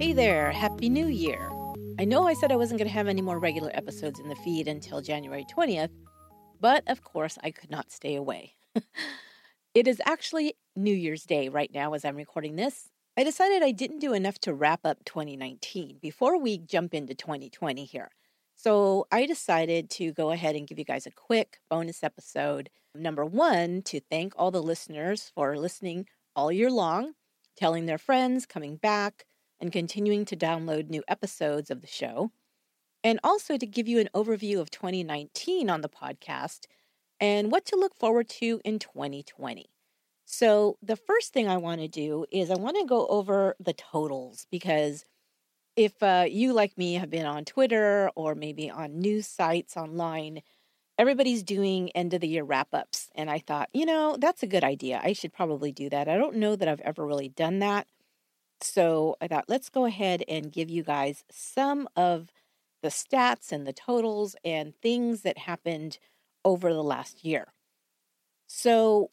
Hey there, Happy New Year! I know I said I wasn't going to have any more regular episodes in the feed until January 20th, but of course I could not stay away. it is actually New Year's Day right now as I'm recording this. I decided I didn't do enough to wrap up 2019 before we jump into 2020 here. So I decided to go ahead and give you guys a quick bonus episode. Number one, to thank all the listeners for listening all year long, telling their friends, coming back, and continuing to download new episodes of the show. And also to give you an overview of 2019 on the podcast and what to look forward to in 2020. So, the first thing I want to do is I want to go over the totals because if uh, you, like me, have been on Twitter or maybe on news sites online, everybody's doing end of the year wrap ups. And I thought, you know, that's a good idea. I should probably do that. I don't know that I've ever really done that. So I thought, let's go ahead and give you guys some of the stats and the totals and things that happened over the last year. So,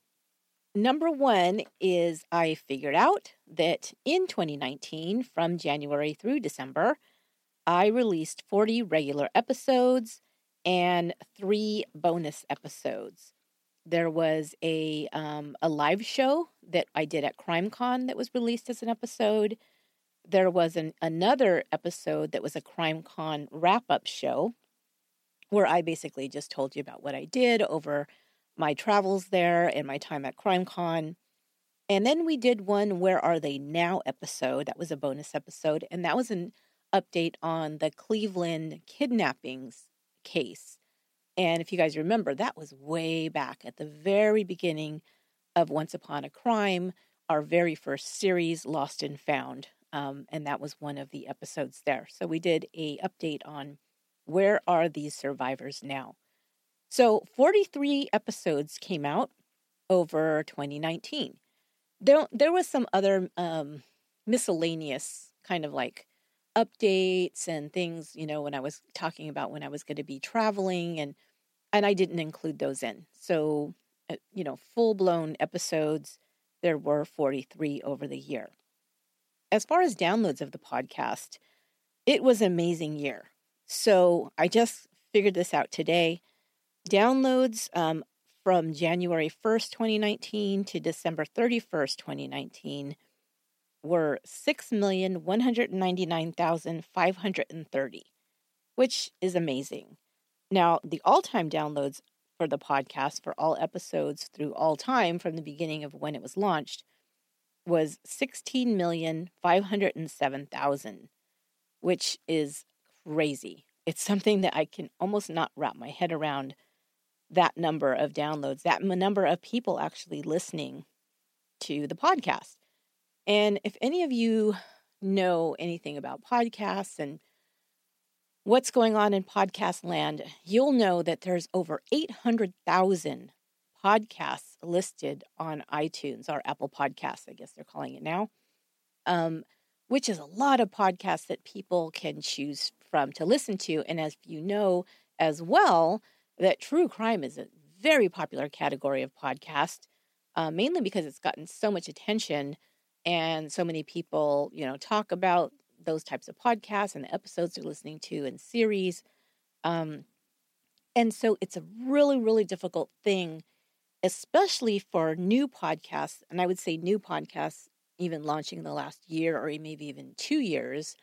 number one is I figured out that in 2019, from January through December, I released 40 regular episodes and three bonus episodes. There was a um, a live show that I did at CrimeCon that was released as an episode. There was an, another episode that was a CrimeCon wrap up show where I basically just told you about what I did over my travels there and my time at CrimeCon. And then we did one Where Are They Now episode. That was a bonus episode. And that was an update on the Cleveland kidnappings case. And if you guys remember, that was way back at the very beginning of Once Upon a Crime, our very first series, Lost and Found. Um, and that was one of the episodes there. So we did a update on where are these survivors now. So 43 episodes came out over 2019. There, there was some other um, miscellaneous kind of like updates and things, you know, when I was talking about when I was going to be traveling and and I didn't include those in. So, uh, you know, full-blown episodes there were 43 over the year. As far as downloads of the podcast, it was an amazing year. So, I just figured this out today. Downloads um, from January 1st, 2019 to December 31st, 2019 were 6,199,530, which is amazing. Now, the all time downloads for the podcast for all episodes through all time from the beginning of when it was launched was 16,507,000, which is crazy. It's something that I can almost not wrap my head around that number of downloads, that number of people actually listening to the podcast. And if any of you know anything about podcasts and what's going on in podcast land, you'll know that there's over 800,000 podcasts listed on iTunes or Apple Podcasts, I guess they're calling it now, um, which is a lot of podcasts that people can choose from to listen to. And as you know as well, that true crime is a very popular category of podcast, uh, mainly because it's gotten so much attention and so many people, you know, talk about those types of podcasts and the episodes they're listening to and series. Um, and so it's a really, really difficult thing, especially for new podcasts. And I would say new podcasts, even launching in the last year or maybe even two years,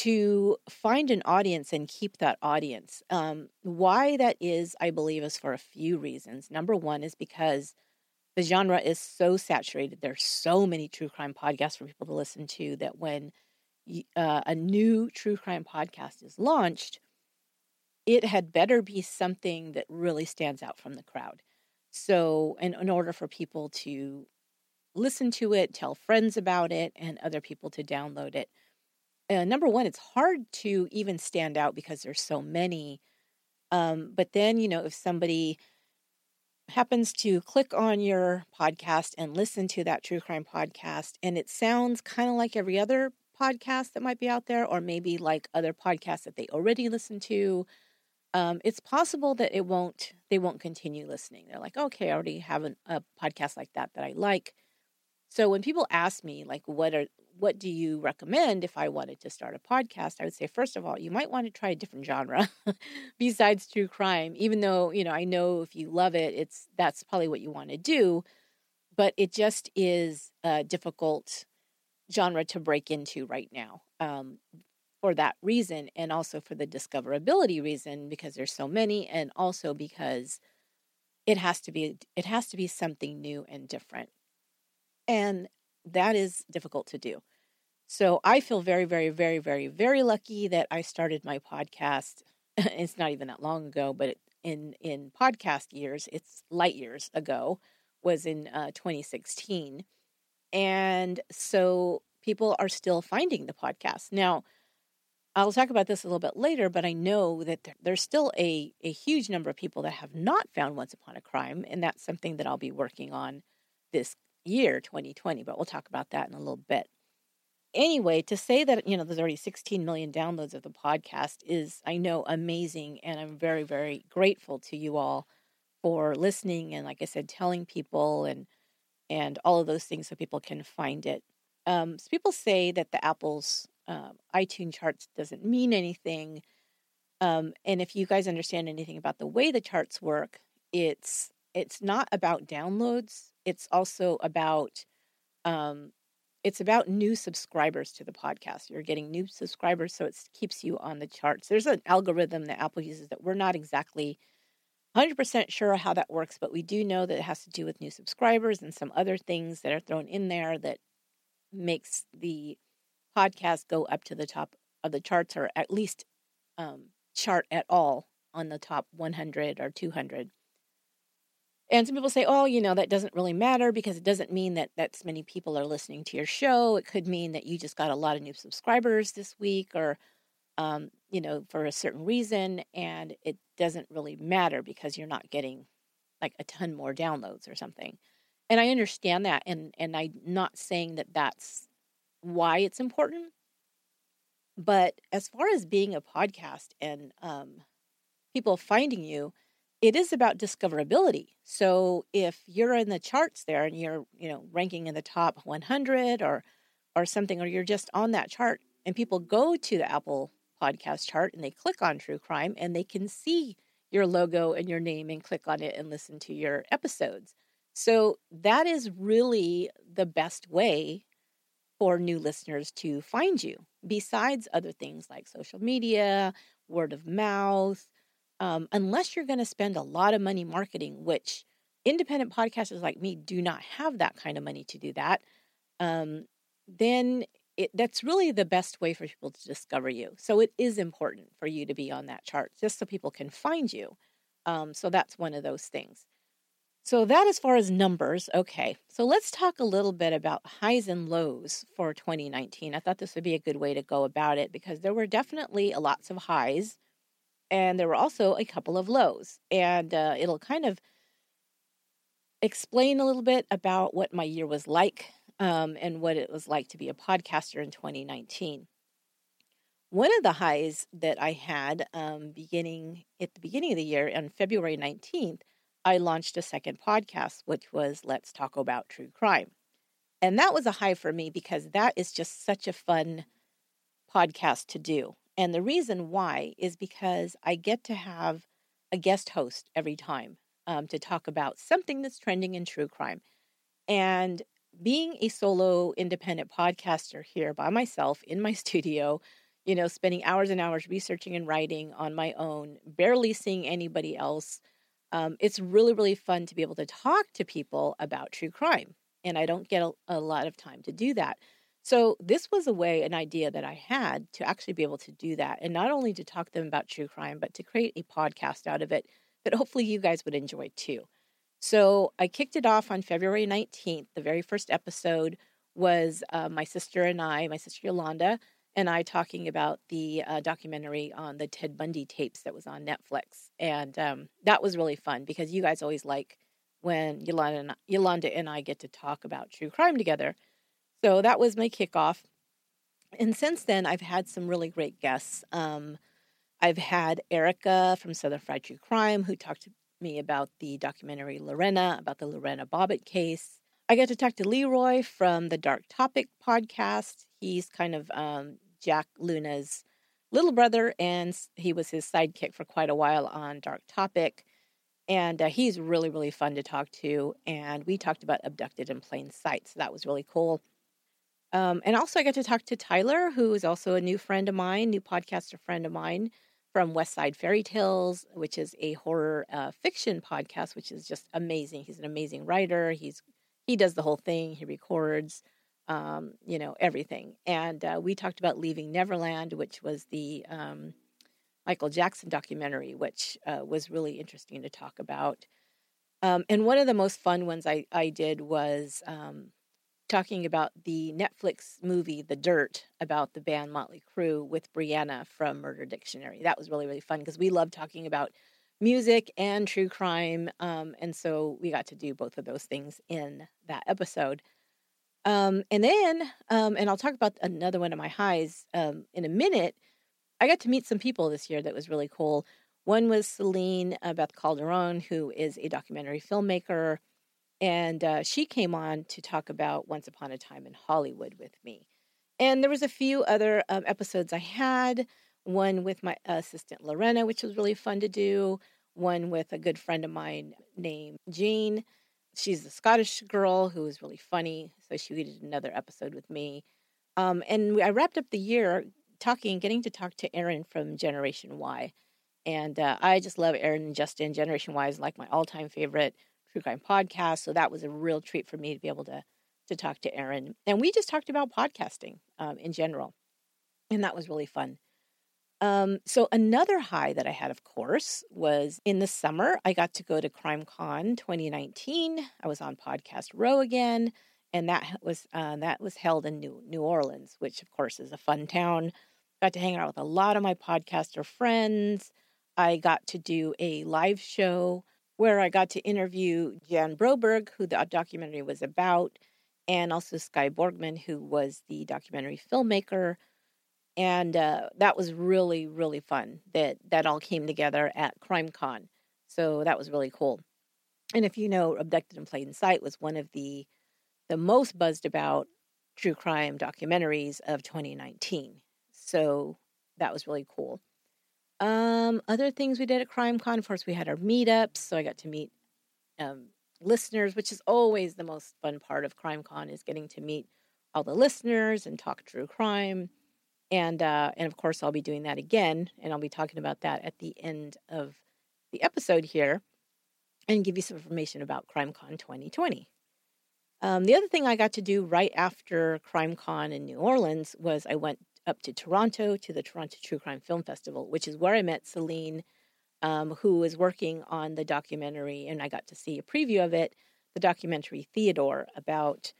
to find an audience and keep that audience. Um, why that is, I believe, is for a few reasons. Number one is because the genre is so saturated. There's so many true crime podcasts for people to listen to that when uh, a new true crime podcast is launched, it had better be something that really stands out from the crowd. So, in, in order for people to listen to it, tell friends about it, and other people to download it, uh, number one, it's hard to even stand out because there's so many. Um, but then, you know, if somebody happens to click on your podcast and listen to that true crime podcast, and it sounds kind of like every other podcast that might be out there, or maybe like other podcasts that they already listen to, um, it's possible that it won't they won't continue listening. They're like, okay, I already have an, a podcast like that that I like. So when people ask me like, what are what do you recommend if I wanted to start a podcast? I would say, first of all, you might want to try a different genre besides true crime. Even though you know, I know if you love it, it's that's probably what you want to do, but it just is a difficult genre to break into right now. Um, for that reason and also for the discoverability reason because there's so many and also because it has to be it has to be something new and different and that is difficult to do so i feel very very very very very lucky that i started my podcast. It's not even that long ago but in in podcast years it's light years ago was in uh, 2016 and so people are still finding the podcast. Now I'll talk about this a little bit later, but I know that there's still a, a huge number of people that have not found Once Upon a Crime, and that's something that I'll be working on this year, 2020, but we'll talk about that in a little bit. Anyway, to say that, you know, there's already 16 million downloads of the podcast is, I know, amazing, and I'm very, very grateful to you all for listening and, like I said, telling people and and all of those things so people can find it. Um, so people say that the Apple's um, iTunes charts doesn't mean anything. Um, and if you guys understand anything about the way the charts work, it's it's not about downloads. It's also about um, it's about new subscribers to the podcast. You're getting new subscribers, so it keeps you on the charts. There's an algorithm that Apple uses that we're not exactly 100% sure how that works, but we do know that it has to do with new subscribers and some other things that are thrown in there that makes the podcast go up to the top of the charts or at least um, chart at all on the top 100 or 200. And some people say, oh, you know, that doesn't really matter because it doesn't mean that that's many people are listening to your show. It could mean that you just got a lot of new subscribers this week or, um, you know, for a certain reason. And it doesn't really matter because you're not getting like a ton more downloads or something. And I understand that. And, and I'm not saying that that's why it's important. But as far as being a podcast and um, people finding you, it is about discoverability. So if you're in the charts there and you're, you know, ranking in the top 100 or or something, or you're just on that chart, and people go to the Apple podcast chart and they click on True Crime and they can see your logo and your name and click on it and listen to your episodes. So that is really the best way for new listeners to find you, besides other things like social media, word of mouth, um, unless you're going to spend a lot of money marketing, which independent podcasters like me do not have that kind of money to do that, um, then it, that's really the best way for people to discover you. So it is important for you to be on that chart just so people can find you. Um, so that's one of those things. So that as far as numbers, okay. So let's talk a little bit about highs and lows for 2019. I thought this would be a good way to go about it because there were definitely lots of highs and there were also a couple of lows. And uh, it'll kind of explain a little bit about what my year was like um, and what it was like to be a podcaster in 2019. One of the highs that I had um, beginning at the beginning of the year on February 19th I launched a second podcast, which was Let's Talk About True Crime. And that was a high for me because that is just such a fun podcast to do. And the reason why is because I get to have a guest host every time um, to talk about something that's trending in true crime. And being a solo independent podcaster here by myself in my studio, you know, spending hours and hours researching and writing on my own, barely seeing anybody else um, it's really, really fun to be able to talk to people about true crime. And I don't get a, a lot of time to do that. So, this was a way, an idea that I had to actually be able to do that. And not only to talk to them about true crime, but to create a podcast out of it that hopefully you guys would enjoy too. So, I kicked it off on February 19th. The very first episode was uh, my sister and I, my sister Yolanda, and I talking about the uh, documentary on the Ted Bundy tapes that was on Netflix. And um, that was really fun because you guys always like when Yolanda and, Yolanda and I get to talk about true crime together. So that was my kickoff. And since then, I've had some really great guests. Um, I've had Erica from Southern Fried True Crime who talked to me about the documentary Lorena, about the Lorena Bobbitt case. I got to talk to Leroy from the Dark Topic podcast. He's kind of um, Jack Luna's little brother, and he was his sidekick for quite a while on Dark Topic. And uh, he's really, really fun to talk to. And we talked about Abducted in Plain Sight. So that was really cool. Um, and also, I got to talk to Tyler, who is also a new friend of mine, new podcaster friend of mine from West Side Fairy Tales, which is a horror uh, fiction podcast, which is just amazing. He's an amazing writer. He's he does the whole thing. He records, um, you know, everything. And uh, we talked about Leaving Neverland, which was the um, Michael Jackson documentary, which uh, was really interesting to talk about. Um, and one of the most fun ones I, I did was um, talking about the Netflix movie The Dirt about the band Motley Crue with Brianna from Murder Dictionary. That was really, really fun because we love talking about music and true crime. Um, and so we got to do both of those things in that episode. Um, and then, um, and I'll talk about another one of my highs um, in a minute. I got to meet some people this year that was really cool. One was Celine uh, Beth Calderon, who is a documentary filmmaker and uh, she came on to talk about Once Upon a Time in Hollywood with me. And there was a few other um, episodes I had. One with my assistant Lorena, which was really fun to do. One with a good friend of mine named Jean. She's a Scottish girl who was really funny, so she did another episode with me. Um, and I wrapped up the year talking, getting to talk to Aaron from Generation Why. And uh, I just love Aaron and Justin. Generation Why is like my all-time favorite true crime podcast. So that was a real treat for me to be able to to talk to Aaron. And we just talked about podcasting um, in general, and that was really fun. Um, so another high that I had, of course, was in the summer. I got to go to CrimeCon 2019. I was on Podcast Row again, and that was uh, that was held in New New Orleans, which of course is a fun town. Got to hang out with a lot of my podcaster friends. I got to do a live show where I got to interview Jan Broberg, who the documentary was about, and also Skye Borgman, who was the documentary filmmaker. And uh, that was really, really fun that that all came together at CrimeCon. So that was really cool. And if you know, Abducted and Played in Plain Sight was one of the the most buzzed about true crime documentaries of 2019. So that was really cool. Um, other things we did at CrimeCon, of course, we had our meetups, so I got to meet um, listeners, which is always the most fun part of CrimeCon is getting to meet all the listeners and talk true crime. And uh, and of course, I'll be doing that again, and I'll be talking about that at the end of the episode here, and give you some information about CrimeCon 2020. Um, the other thing I got to do right after CrimeCon in New Orleans was I went up to Toronto to the Toronto True Crime Film Festival, which is where I met Celine, um, who was working on the documentary, and I got to see a preview of it the documentary Theodore about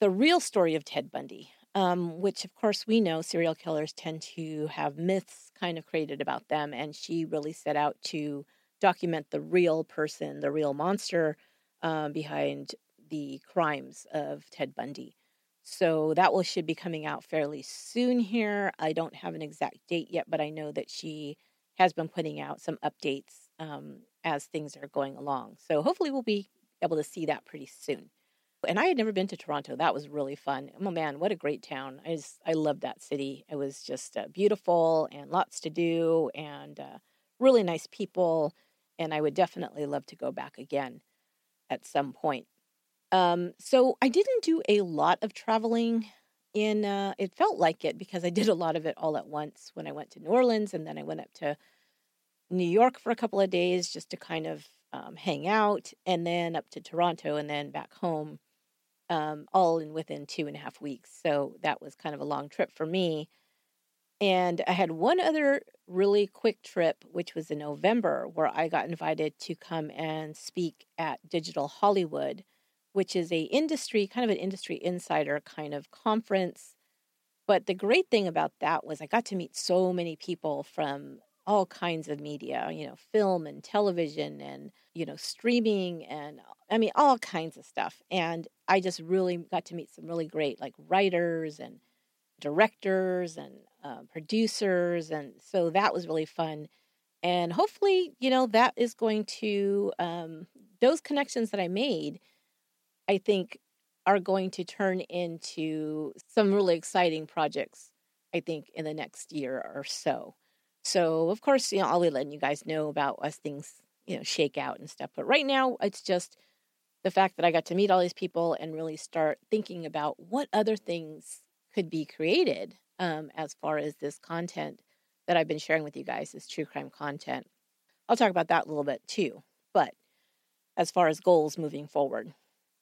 the real story of Ted Bundy, um, which, of course, we know serial killers tend to have myths kind of created about them, and she really set out to document the real person, the real monster um, behind the crimes of Ted Bundy. So that will should be coming out fairly soon here. I don't have an exact date yet, but I know that she has been putting out some updates um, as things are going along. So hopefully we'll be able to see that pretty soon. And I had never been to Toronto. That was really fun. Oh man, what a great town! I just I loved that city. It was just uh, beautiful and lots to do and uh, really nice people. And I would definitely love to go back again at some point. Um, so I didn't do a lot of traveling in uh, it felt like it because I did a lot of it all at once when I went to New Orleans and then I went up to New York for a couple of days just to kind of um, hang out and then up to Toronto and then back home um, all in within two and a half weeks. So that was kind of a long trip for me. And I had one other really quick trip, which was in November, where I got invited to come and speak at Digital Hollywood which is a industry kind of an industry insider kind of conference. But the great thing about that was I got to meet so many people from all kinds of media, you know, film and television and, you know, streaming and I mean all kinds of stuff. And I just really got to meet some really great like writers and directors and uh, producers. And so that was really fun. And hopefully, you know, that is going to, um, those connections that I made, I think are going to turn into some really exciting projects, I think, in the next year or so. So, of course, you know, I'll be letting you guys know about as things, you know, shake out and stuff. But right now, it's just the fact that I got to meet all these people and really start thinking about what other things could be created um, as far as this content that I've been sharing with you guys, this true crime content. I'll talk about that a little bit too. But as far as goals moving forward,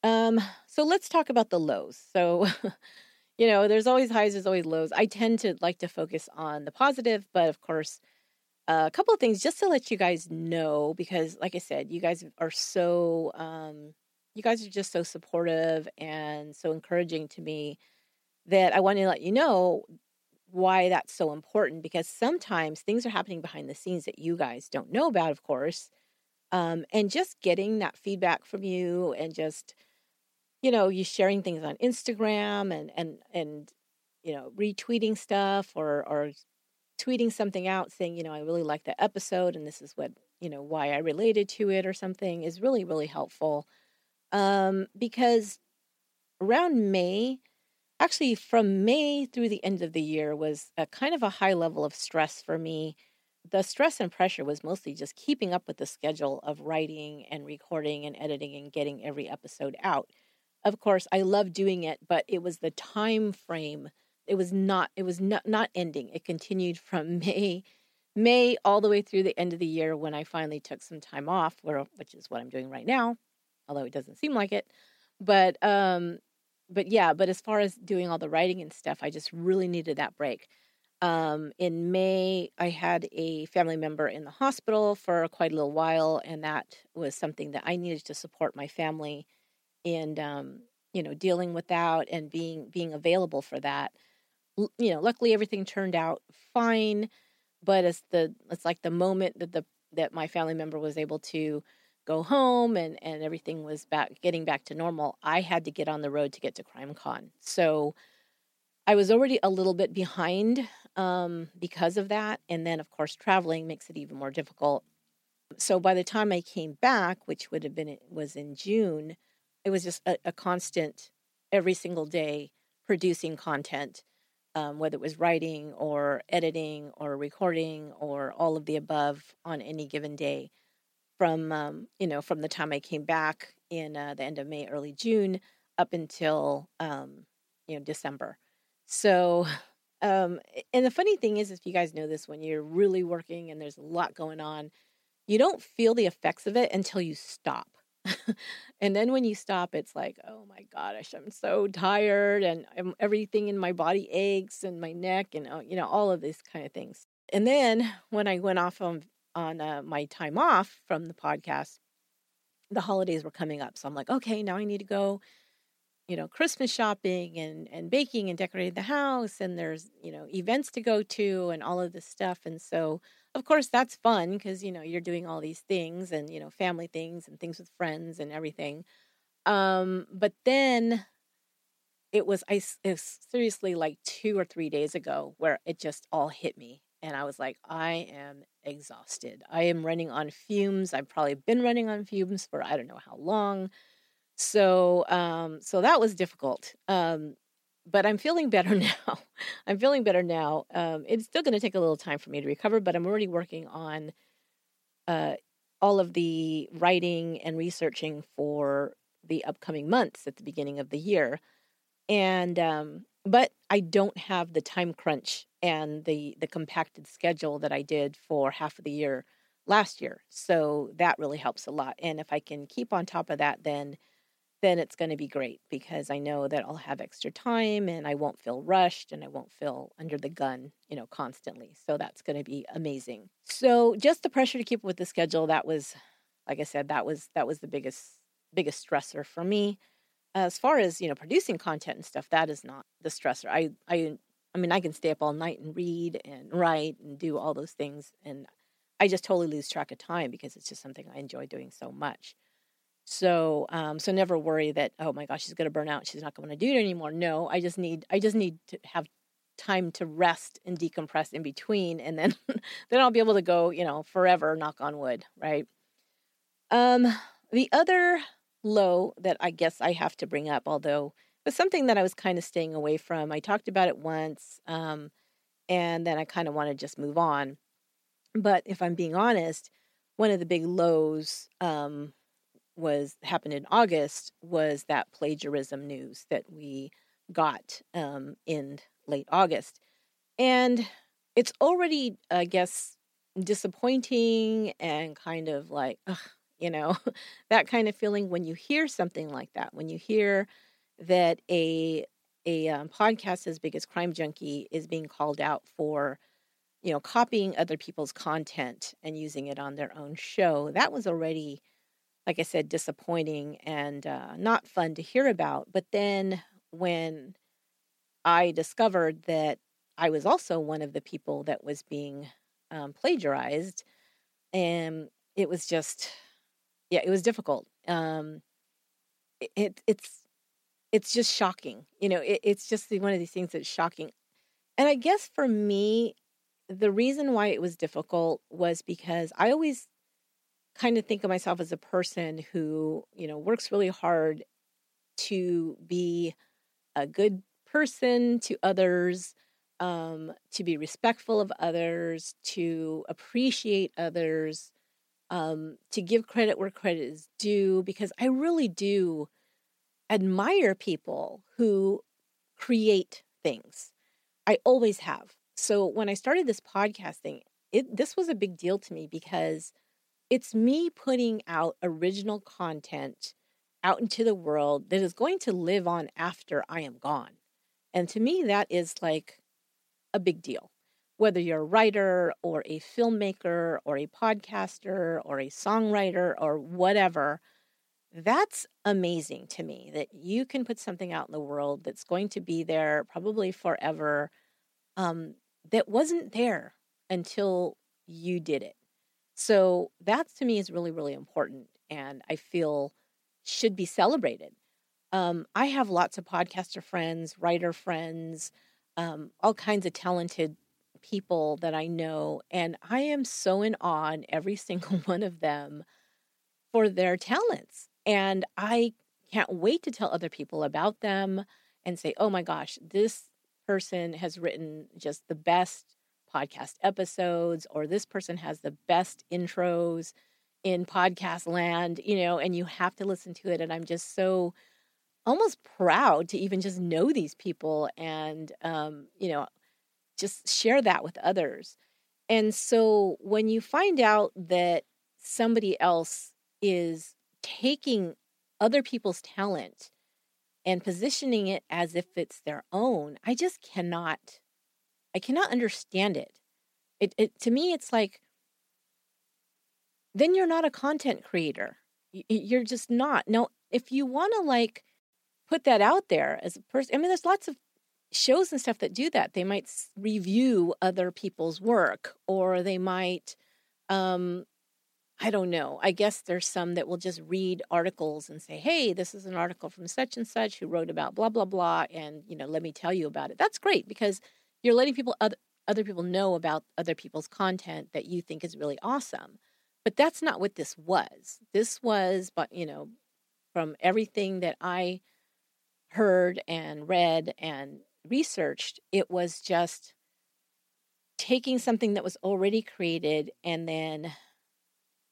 um, so let's talk about the lows. So, you know, there's always highs, there's always lows. I tend to like to focus on the positive, but of course, uh, a couple of things just to let you guys know because, like I said, you guys are so, um, you guys are just so supportive and so encouraging to me that I want to let you know why that's so important because sometimes things are happening behind the scenes that you guys don't know about, of course. Um, and just getting that feedback from you and just you know, you sharing things on Instagram and and and you know, retweeting stuff or or tweeting something out saying, you know, I really like that episode and this is what, you know, why I related to it or something is really really helpful. Um because around May, actually from May through the end of the year was a kind of a high level of stress for me. The stress and pressure was mostly just keeping up with the schedule of writing and recording and editing and getting every episode out of course i love doing it but it was the time frame. It was not it was not not ending. It continued from may may all the way through the end of the year when i finally took some time off which is what i'm doing right now although it doesn't seem like it. But um but yeah but as far as doing all the writing and stuff i just really needed that break. Um, in May, I had a family member in the hospital for quite a little while, and that was something that I needed to support my family and um, you know dealing with that and being being available for that. You know luckily everything turned out fine but it's the it's like the moment that the that my family member was able to go home and and everything was back getting back to normal i had to get on the road to get to crimecon. So i was already a little bit behind um, because of that and then of course traveling makes it even more difficult. So by the time i came back which would have been it was in june it was just a, a constant every single day producing content um, whether it was writing or editing or recording or all of the above on any given day. From um, you know from the time i came back in uh, the end of may early june up until um, you know december. So um, and the funny thing is if you guys know this when you're really working and there's a lot going on you don't feel the effects of it until you stop and then when you stop, it's like, oh my gosh, I'm so tired, and everything in my body aches, and my neck, and uh, you know all of these kind of things. And then when I went off on on uh, my time off from the podcast, the holidays were coming up, so I'm like, okay, now I need to go, you know, Christmas shopping and and baking and decorating the house, and there's you know events to go to and all of this stuff, and so of course that's fun because you know you're doing all these things and you know family things and things with friends and everything um but then it was i it was seriously like two or three days ago where it just all hit me and i was like i am exhausted. I am running on fumes. I've probably been running on fumes for i don't know how long. So um so that was difficult um but I'm feeling better now. I'm feeling better now. Um, it's still going to take a little time for me to recover, but I'm already working on uh, all of the writing and researching for the upcoming months at the beginning of the year. And um, but I don't have the time crunch and the the compacted schedule that I did for half of the year last year. So that really helps a lot. And if I can keep on top of that, then then it's going to be great because I know that I'll have extra time and I won't feel rushed and I won't feel under the gun, you know, constantly. So that's going to be amazing. So just the pressure to keep up with the schedule that was like I said that was that was the biggest biggest stressor for me. As far as, you know, producing content and stuff, that is not the stressor. I I I mean, I can stay up all night and read and write and do all those things and I just totally lose track of time because it's just something I enjoy doing so much. So, um, so never worry that oh my gosh she's going to burn out. She's not going to do it anymore. No, I just need I just need to have time to rest and decompress in between and then then I'll be able to go, you know, forever knock on wood, right? Um the other low that I guess I have to bring up although it was something that I was kind of staying away from. I talked about it once um and then I kind of want to just move on. But if I'm being honest, one of the big lows um was happened in August was that plagiarism news that we got um, in late August. And it's already, I guess, disappointing and kind of like, ugh, you know, that kind of feeling when you hear something like that, when you hear that a a um, podcast as big as Crime Junkie is being called out for, you know, copying other people's content and using it on their own show. That was already, like I said, disappointing and uh, not fun to hear about. But then when I discovered that I was also one of the people that was being um, plagiarized, and it was just, yeah, it was difficult. Um, it, it's it's just shocking, you know. It, it's just one of these things that's shocking, and I guess for me, the reason why it was difficult was because I always kind of think of myself as a person who, you know, works really hard to be a good person to others, um, to be respectful of others, to appreciate others, um, to give credit where credit is due, because I really do admire people who create things. I always have. So when I started this podcasting, it this was a big deal to me because it's me putting out original content out into the world that is going to live on after I am gone. And to me, that is like a big deal. Whether you're a writer or a filmmaker or a podcaster or a songwriter or whatever, that's amazing to me that you can put something out in the world that's going to be there probably forever um, that wasn't there until you did it. So that to me is really, really important and I feel should be celebrated. Um, I have lots of podcaster friends, writer friends, um, all kinds of talented people that I know, and I am so in awe in every single one of them for their talents. And I can't wait to tell other people about them and say, oh my gosh, this person has written just the best podcast episodes, or this person has the best intros in podcast land, you know, and you have to listen to it. And I'm just so almost proud to even just know these people and um, you know just share that with others and so when you find out that somebody else is taking other people's talent and positioning it as if it's their own i just cannot i cannot understand it it, it to me it's like then you're not a content creator you're just not now if you want to like put that out there as a person. I mean, there's lots of shows and stuff that do that. They might review other people's work, or they might, um, I don't know. I guess there's some that will just read articles and say, "Hey, this is an article from such and such who wrote about blah blah blah," and you know, let me tell you about it. That's great because you're letting people other other people know about other people's content that you think is really awesome. But that's not what this was. This was, but you know, from everything that I heard and read and researched. It was just taking something that was already created and then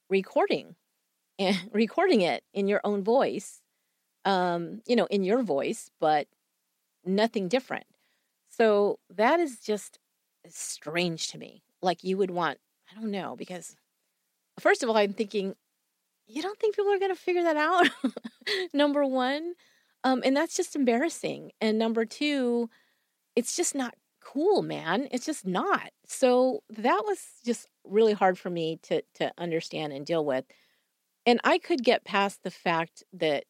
recording and recording it in your own voice um you know in your voice but nothing different so that is just strange to me like you would want i don't know because first of all i'm thinking you don't think people are going to figure that out number 1 um, and that's just embarrassing. And number two, it's just not cool, man. It's just not. So that was just really hard for me to to understand and deal with. And I could get past the fact that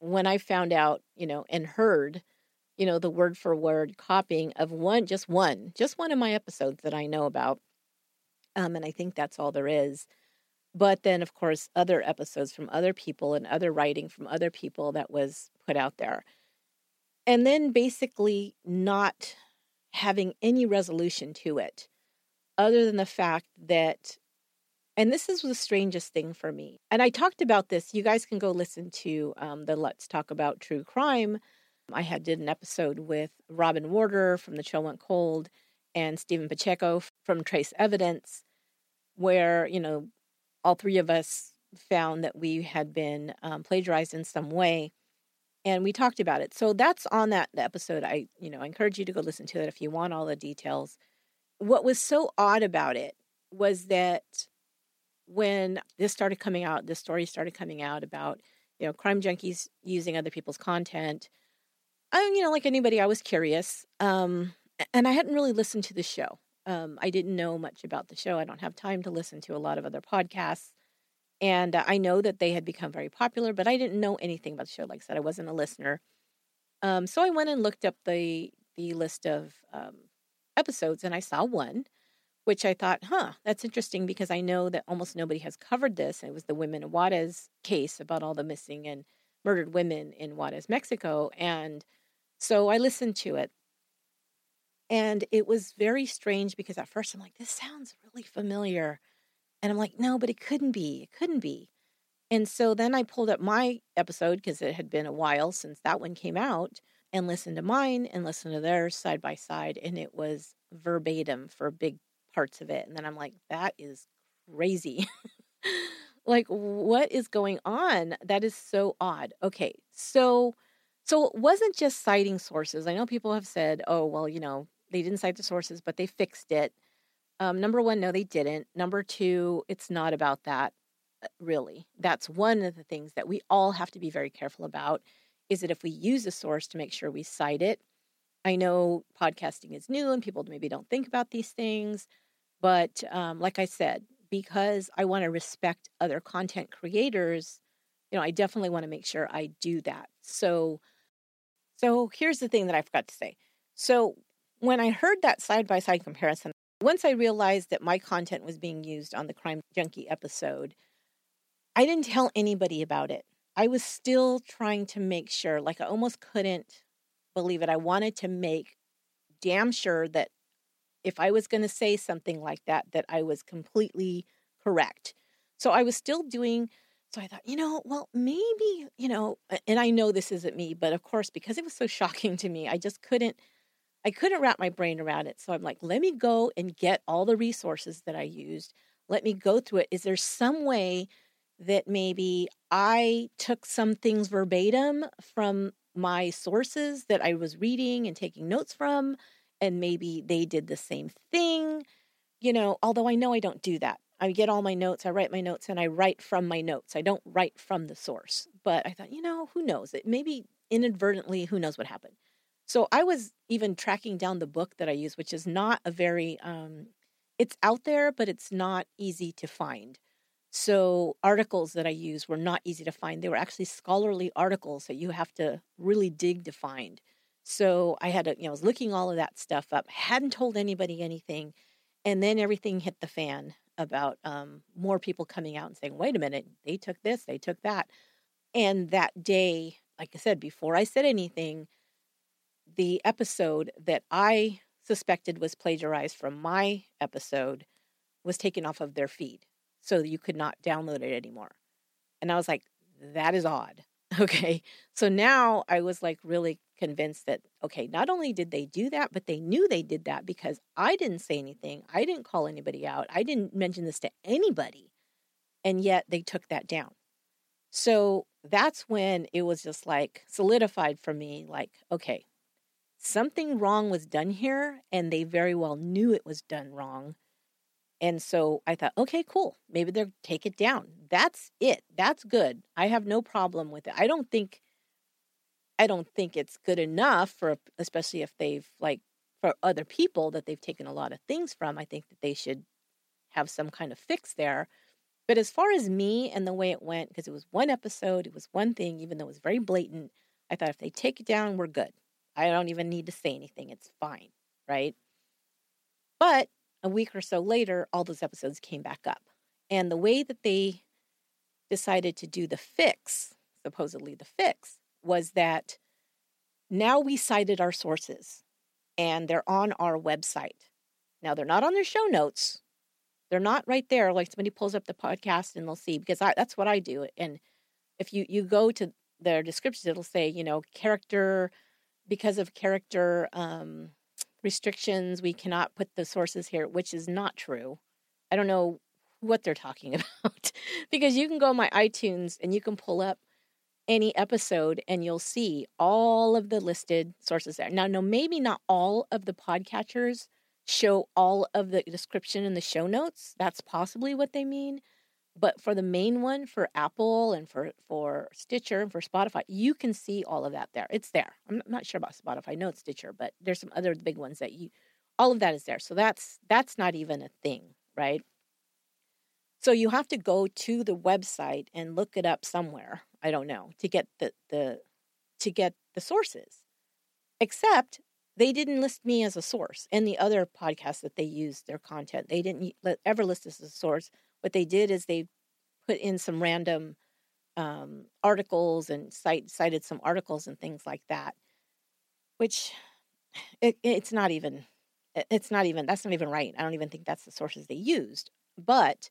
when I found out, you know, and heard, you know, the word for word copying of one, just one, just one of my episodes that I know about. Um, and I think that's all there is but then of course other episodes from other people and other writing from other people that was put out there and then basically not having any resolution to it other than the fact that and this is the strangest thing for me. And I talked about this. You guys can go listen to um, the Let's Talk About True Crime. I had did an episode with Robin Warder from The Trail Went Cold and Stephen Pacheco from Trace Evidence, where, you know, all three of us found that we had been um, plagiarized in some way. And we talked about it. So that's on that episode. I, you know, I encourage you to go listen to it if you want all the details. What was so odd about it was that when this started coming out, this story started coming out about, you know, crime junkies using other people's content. I, you know, like anybody, I was curious. Um, and I hadn't really listened to the show. Um, I didn't know much about the show. I don't have time to listen to a lot of other podcasts. And uh, I know that they had become very popular, but I didn't know anything about the show. Like I said, I wasn't a listener. Um, so I went and looked up the the list of um, episodes, and I saw one which I thought, huh, that's interesting because I know that almost nobody has covered this. It was the women in Juarez case about all the missing and murdered women in Juarez, Mexico. And so I listened to it. And it was very strange because at first I'm like, this sounds really familiar. And I'm like, no, but it couldn't be. It couldn't be. And so then I pulled up my episode because it had been a while since that one came out and listened to mine and listened to theirs side by side. And it was verbatim for big parts of it. And then I'm like, that is crazy. like, what is going on? That is so odd. Okay. So, so it wasn't just citing sources. I know people have said, oh, well, you know, they didn't cite the sources, but they fixed it. Um, number one, no, they didn't. Number two, it's not about that, uh, really. That's one of the things that we all have to be very careful about is that if we use a source to make sure we cite it, I know podcasting is new and people maybe don't think about these things. But um, like I said, because I want to respect other content creators, you know, I definitely want to make sure I do that. So, so here's the thing that I forgot to say. So when I heard that side by side comparison, once I realized that my content was being used on the Crime Junkie episode, I didn't tell anybody about it. I was still trying to make sure, like, I almost couldn't believe it. I wanted to make damn sure that if I was going to say something like that, that I was completely correct. So I was still doing. So I thought, you know, well, maybe, you know, and I know this isn't me, but of course, because it was so shocking to me, I just couldn't, I couldn't wrap my brain around it. So I'm like, let me go and get all the resources that I used. Let me go through it. Is there some way that maybe I took some things verbatim from my sources that I was reading and taking notes from? and maybe they did the same thing. You know, although I know I don't do that. I get all my notes, I write my notes, and I write from my notes. I don't write from the source. But I thought, you know, who knows? It maybe inadvertently, who knows what happened. So I was even tracking down the book that I use, which is not a very, um, it's out there, but it's not easy to find. So articles that I use were not easy to find. They were actually scholarly articles that you have to really dig to find. So I had to, you know, I was looking all of that stuff up, hadn't told anybody anything. And then everything hit the fan about um, more people coming out and saying, wait a minute, they took this, they took that. And that day, like I said, before I said anything, the episode that I suspected was plagiarized from my episode was taken off of their feed. So you could not download it anymore. And I was like, that is odd. Okay. So now I was like really convinced that, okay, not only did they do that, but they knew they did that because I didn't say anything. I didn't call anybody out. I didn't mention this to anybody. And yet they took that down. So that's when it was just like solidified for me like, okay, something wrong was done here, and they very well knew it was done wrong. And so I thought, okay, cool. Maybe they'll take it down. That's it. That's good. I have no problem with it. I don't think I don't think it's good enough for especially if they've like for other people that they've taken a lot of things from. I think that they should have some kind of fix there. But as far as me and the way it went, because it was one episode, it was one thing, even though it was very blatant, I thought if they take it down, we're good. I don't even need to say anything. It's fine, right? But a week or so later, all those episodes came back up. And the way that they decided to do the fix, supposedly the fix, was that now we cited our sources. and they're on our website. Now, they're not on their show notes. They're not right there. Like somebody pulls up the podcast and they'll see because I, that's what I do. And if you you go to their descriptions, it'll say you know character because of character um, restrictions, we cannot put the sources here, which is not true. I don't know what they're talking about because you can go on my iTunes and you can pull up any episode and you'll see all of the listed sources there. Now, no, maybe not all of the podcatchers show all of the description in the show notes. That's possibly what they mean. But for the main one, for Apple and for, for Stitcher and for Spotify, you can see all of that there. It's there. I'm not sure about Spotify. I know it's Stitcher, but there's some other big ones that you all of that is there. So that's that's not even a thing, right? So you have to go to the website and look it up somewhere. I don't know to get the the to get the sources. Except they didn't list me as a source and the other podcasts that they used their content. They didn't ever list us as a source. What they did is they put in some random um, articles and cite, cited some articles and things like that, which it, it's not even it's not even that's not even right. I don't even think that's the sources they used. But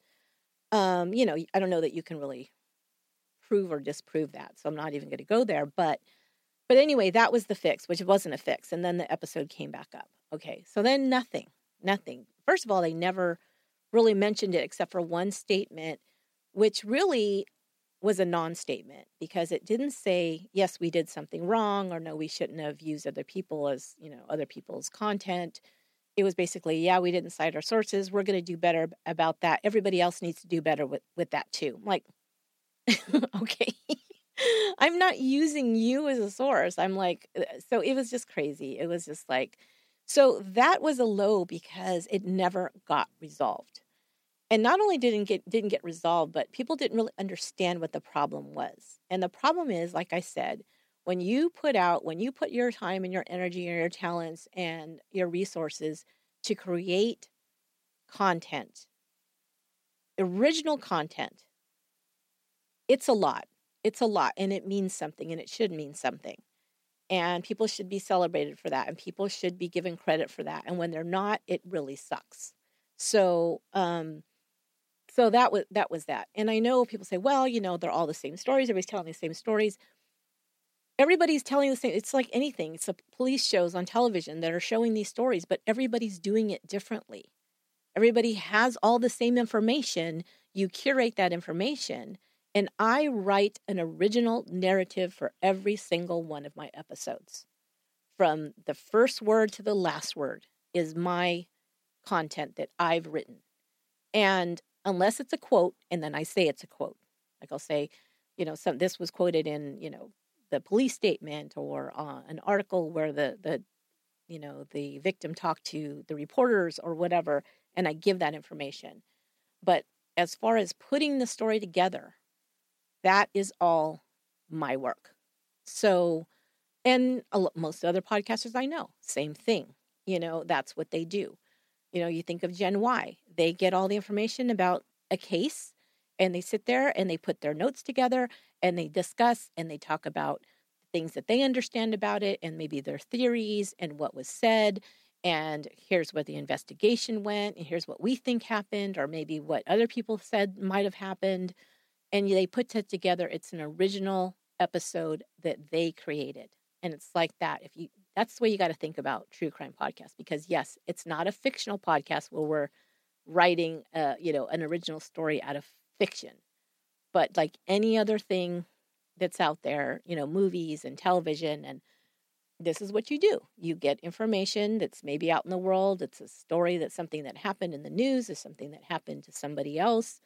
um, you know, I don't know that you can really prove or disprove that. So I'm not even going to go there. But but anyway, that was the fix, which wasn't a fix. And then the episode came back up. Okay, so then nothing, nothing. First of all, they never really mentioned it except for one statement, which really was a non-statement because it didn't say yes we did something wrong or no we shouldn't have used other people as you know other people's content it was basically, yeah, we didn't cite our sources. We're going to do better about that. Everybody else needs to do better with, with that too. I'm like, okay, I'm not using you as a source. I'm like, uh, so it was just crazy. It was just like, so that was a low because it never got resolved. And not only didn't get didn't get resolved, but people didn't really understand what the problem was. And the problem is, like I said, when you put out, when you put your time and your energy and your talents and your resources to create content, original content, it's a lot. It's a lot and it means something and it should mean something. And people should be celebrated for that and people should be given credit for that. And when they're not, it really sucks. So, um, so that was that was that. And I know people say, well, you know, they're all the same stories. Everybody's telling the same stories everybody's telling the same it's like anything it's the police shows on television that are showing these stories but everybody's doing it differently everybody has all the same information you curate that information and i write an original narrative for every single one of my episodes. From the first word to the last word is my content that i've written. And unless it's a quote and then i say it's a quote like i'll say you know some this was quoted in you know the police statement or uh, an article where the the you know the victim talked to the reporters or whatever and i give that information. But as far as putting the story together that is all my work. So and most other podcasters i know same thing you know that's what they do. You know you think of gen y they get all the information about a case and they sit there and they put their notes together and they discuss and they talk about things that they understand about it and maybe their theories and what was said and here's where the investigation went and here's what we think happened or maybe what other people said might have happened and they put it together it's an original episode that they created and it's like that if you that's the way you got to think about true crime podcast because yes it's not a fictional podcast where we're writing uh, you know an original story out of fiction but like any other thing that's out there, you know, movies and television. And this is what you do you get information that's maybe out in the world. It's a story that's something that happened in the news, is something that happened to somebody else.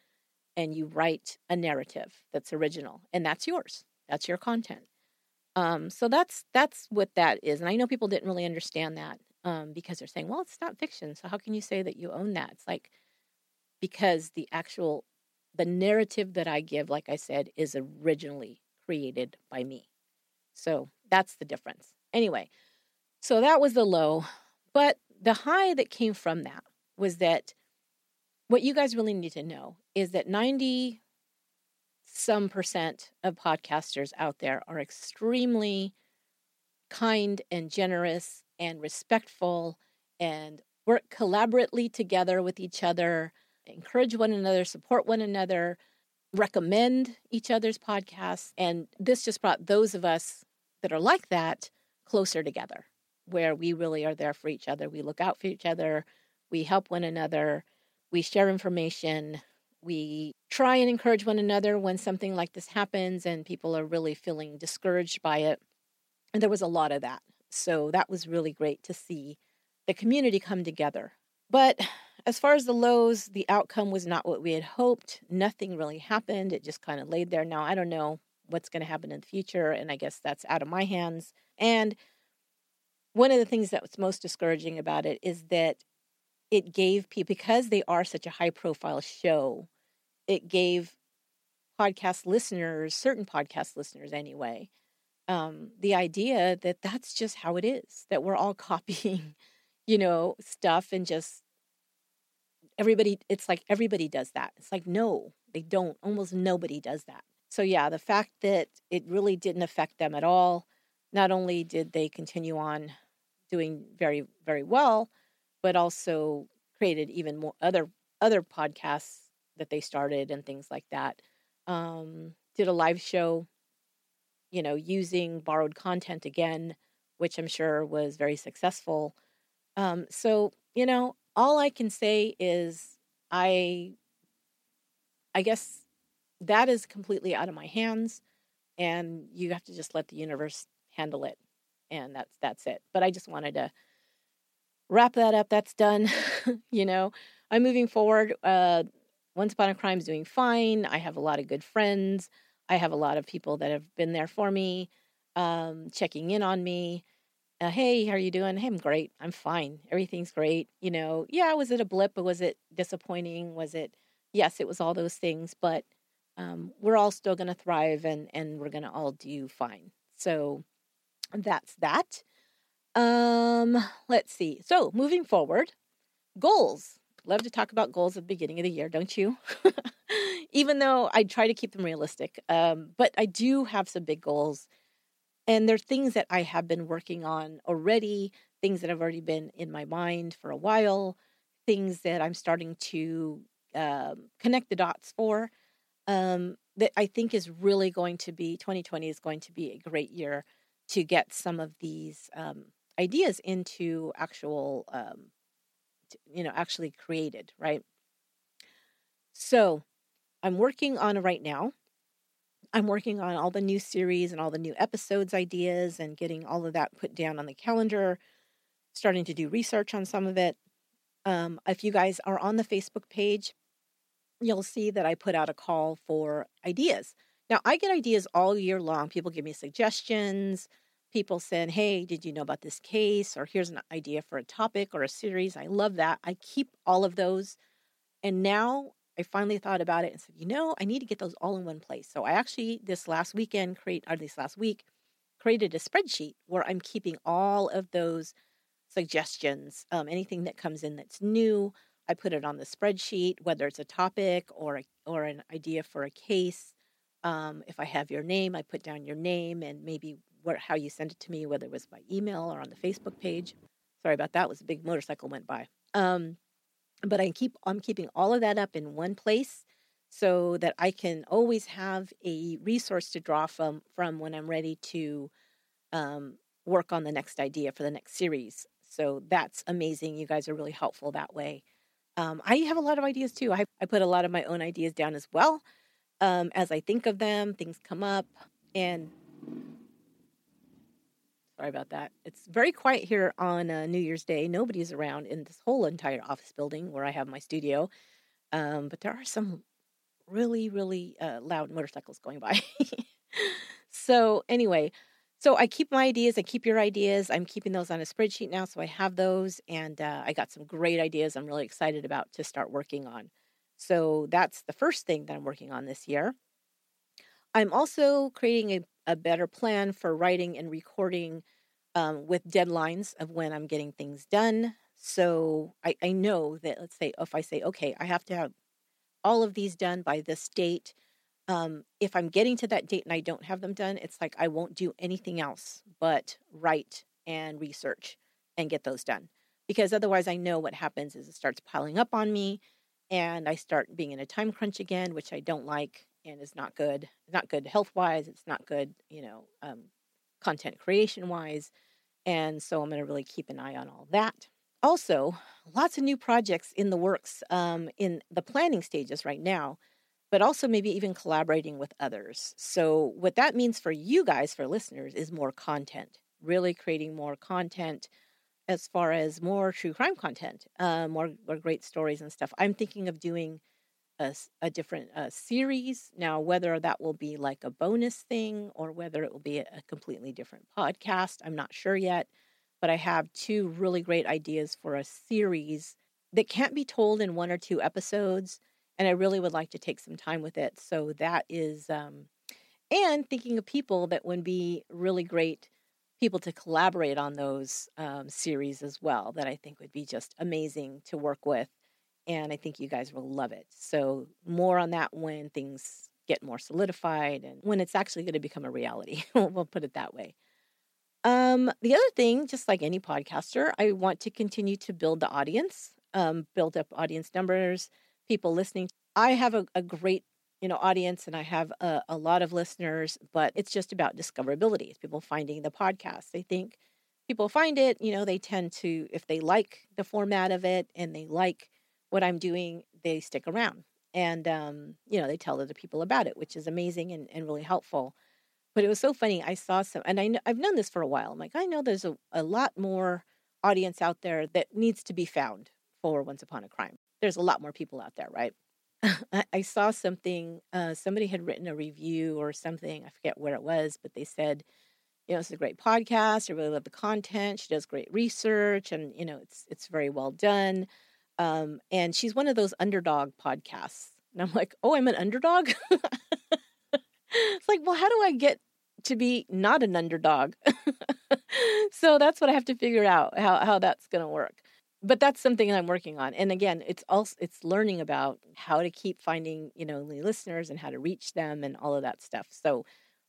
And you write a narrative that's original, and that's yours. That's your content. Um, so that's that's what that is. And I know people didn't really understand that um, because they're saying, well, it's not fiction. So how can you say that you own that? It's like because the actual the narrative that I give, like I said, is originally created by me. So that's the difference. Anyway, so that was the low. But the high that came from that was that what you guys really need to know is that 90 some percent of podcasters out there are extremely kind and generous and respectful and work collaboratively together with each other, encourage one another, support one another, recommend each other's podcasts. And this just brought those of us that are like that closer together, where we really are there for each other. We look out for each other, we help one another, we share information, we try and encourage one another when something like this happens and people are really feeling discouraged by it. And there was a lot of that. So that was really great to see the community come together. But as far as the lows, the outcome was not what we had hoped. Nothing really happened. It just kind of laid there. Now, I don't know what's going to happen in the future, and I guess that's out of my hands. And one of the things that was most discouraging about it is that it gave people, because they are such a high profile show, it gave podcast listeners, certain podcast listeners anyway, um, the idea that that's just how it is, that we're all copying, you know, stuff and just everybody, it's like everybody does that. It's like, no, they don't. Almost nobody does that. So, yeah, the fact that it really didn't affect them at all, not only did they continue on doing very, very well, but also created even more other other podcasts that they started and things like that. Um, did a live show you know, using borrowed content again, which I'm sure was very successful. Um, so, you know, all I can say is I I guess that is completely out of my hands and you have to just let the universe handle it. And that's that's it. But I just wanted to wrap that up. That's done. you know, I'm moving forward. Uh Once Upon a Crime's doing fine. I have a lot of good friends. I have a lot of people that have been there for me, um, checking in on me. Uh, hey, how are you doing? Hey, I'm great. I'm fine. Everything's great. You know, yeah, was it a blip? Was it disappointing? Was it, yes, it was all those things, but um, we're all still going to thrive and, and we're going to all do fine. So that's that. Um, let's see. So moving forward, goals. Love to talk about goals at the beginning of the year, don't you? even though I try to keep them realistic. Um, but I do have some big goals. And they're things that I have been working on already, things that have already been in my mind for a while, things that I'm starting to um, connect the dots for. Um, that I think is really going to be 2020 is going to be a great year to get some of these um, ideas into actual, um, you know, actually created, right? So I'm working on right now. I'm working on all the new series and all the new episodes ideas and getting all of that put down on the calendar, starting to do research on some of it. Um, if you guys are on the Facebook page, you'll see that I put out a call for ideas. Now, I get ideas all year long. People give me suggestions. People saying, Hey, did you know about this case? Or here's an idea for a topic or a series. I love that. I keep all of those. And now I finally thought about it and said, you know, I need to get those all in one place. So I actually this last weekend create or this last week created a spreadsheet where I'm keeping all of those suggestions, um, anything that comes in that's new. I put it on the spreadsheet, whether it's a topic or a, or an idea for a case. Um, if I have your name, I put down your name and maybe what, how you send it to me, whether it was by email or on the Facebook page. Sorry about that. Was a big motorcycle went by. Um, but I keep I'm keeping all of that up in one place so that I can always have a resource to draw from from when I'm ready to um, work on the next idea for the next series. So that's amazing. You guys are really helpful that way. Um, I have a lot of ideas too. I, I put a lot of my own ideas down as well. Um, as I think of them, things come up, and Sorry about that. It's very quiet here on uh, New Year's Day. Nobody's around in this whole entire office building where I have my studio. Um, but there are some really, really uh, loud motorcycles going by. so, anyway, so I keep my ideas. I keep your ideas. I'm keeping those on a spreadsheet now. So I have those. And uh, I got some great ideas I'm really excited about to start working on. So that's the first thing that I'm working on this year. I'm also creating a a better plan for writing and recording um, with deadlines of when I'm getting things done. So I, I know that, let's say, if I say, okay, I have to have all of these done by this date. Um, if I'm getting to that date and I don't have them done, it's like I won't do anything else but write and research and get those done. Because otherwise, I know what happens is it starts piling up on me and I start being in a time crunch again, which I don't like and is not good. It's Not good health wise. It's not good, you know, um, content creation wise. And so I'm going to really keep an eye on all that. Also, lots of new projects in the works um, in the planning stages right now, but also maybe even collaborating with others. So, what that means for you guys, for listeners, is more content, really creating more content as far as more true crime content, uh, more, more great stories and stuff. I'm thinking of doing a, a different uh, series. Now, whether that will be like a bonus thing or whether it will be a, completely different podcast, I'm not sure yet. But I have two really great ideas for a series that can't be told in one or two episodes. And I really would like to take some time with it. So that is, um, and thinking of people that would be really great people to collaborate on those um, series as well, that I think would be just amazing to work with and I think you guys will love it. So, more on that when things get more solidified and when it's actually going to become a reality. we'll put it that way. Um, the other thing, just like any podcaster, I want to continue to build the audience, um, build up audience numbers, people listening. I have a, a great you know audience and i have a, a, lot of listeners but it's just about discoverability it's people finding the podcast they think people find it you know they tend to if they like the format of it and they like what I'm doing, they stick around. And, um, you know, they tell other people about it, which is amazing and, and really helpful. But it was so funny. I saw some, and I, I've known this for a while. I'm like, I know there's a, a lot more audience out there that needs to be found for Once Upon a Crime. There's a lot more people out there, right? I saw something, uh, somebody had written a review or something. I forget where it was, but they said, you know, it's a great podcast. I really love the content. She does great research and, you know, it's, it's very well done. Um, and she's one of those underdog podcasts. And I'm like, oh, I'm an underdog? it's like, well, how do I get to be not an underdog? so that's what I have to figure out how, how that's going to work. But that's something I'm working on. And again, it's also it's learning about how to keep finding, you know, new listeners and how to reach them and all of that stuff. So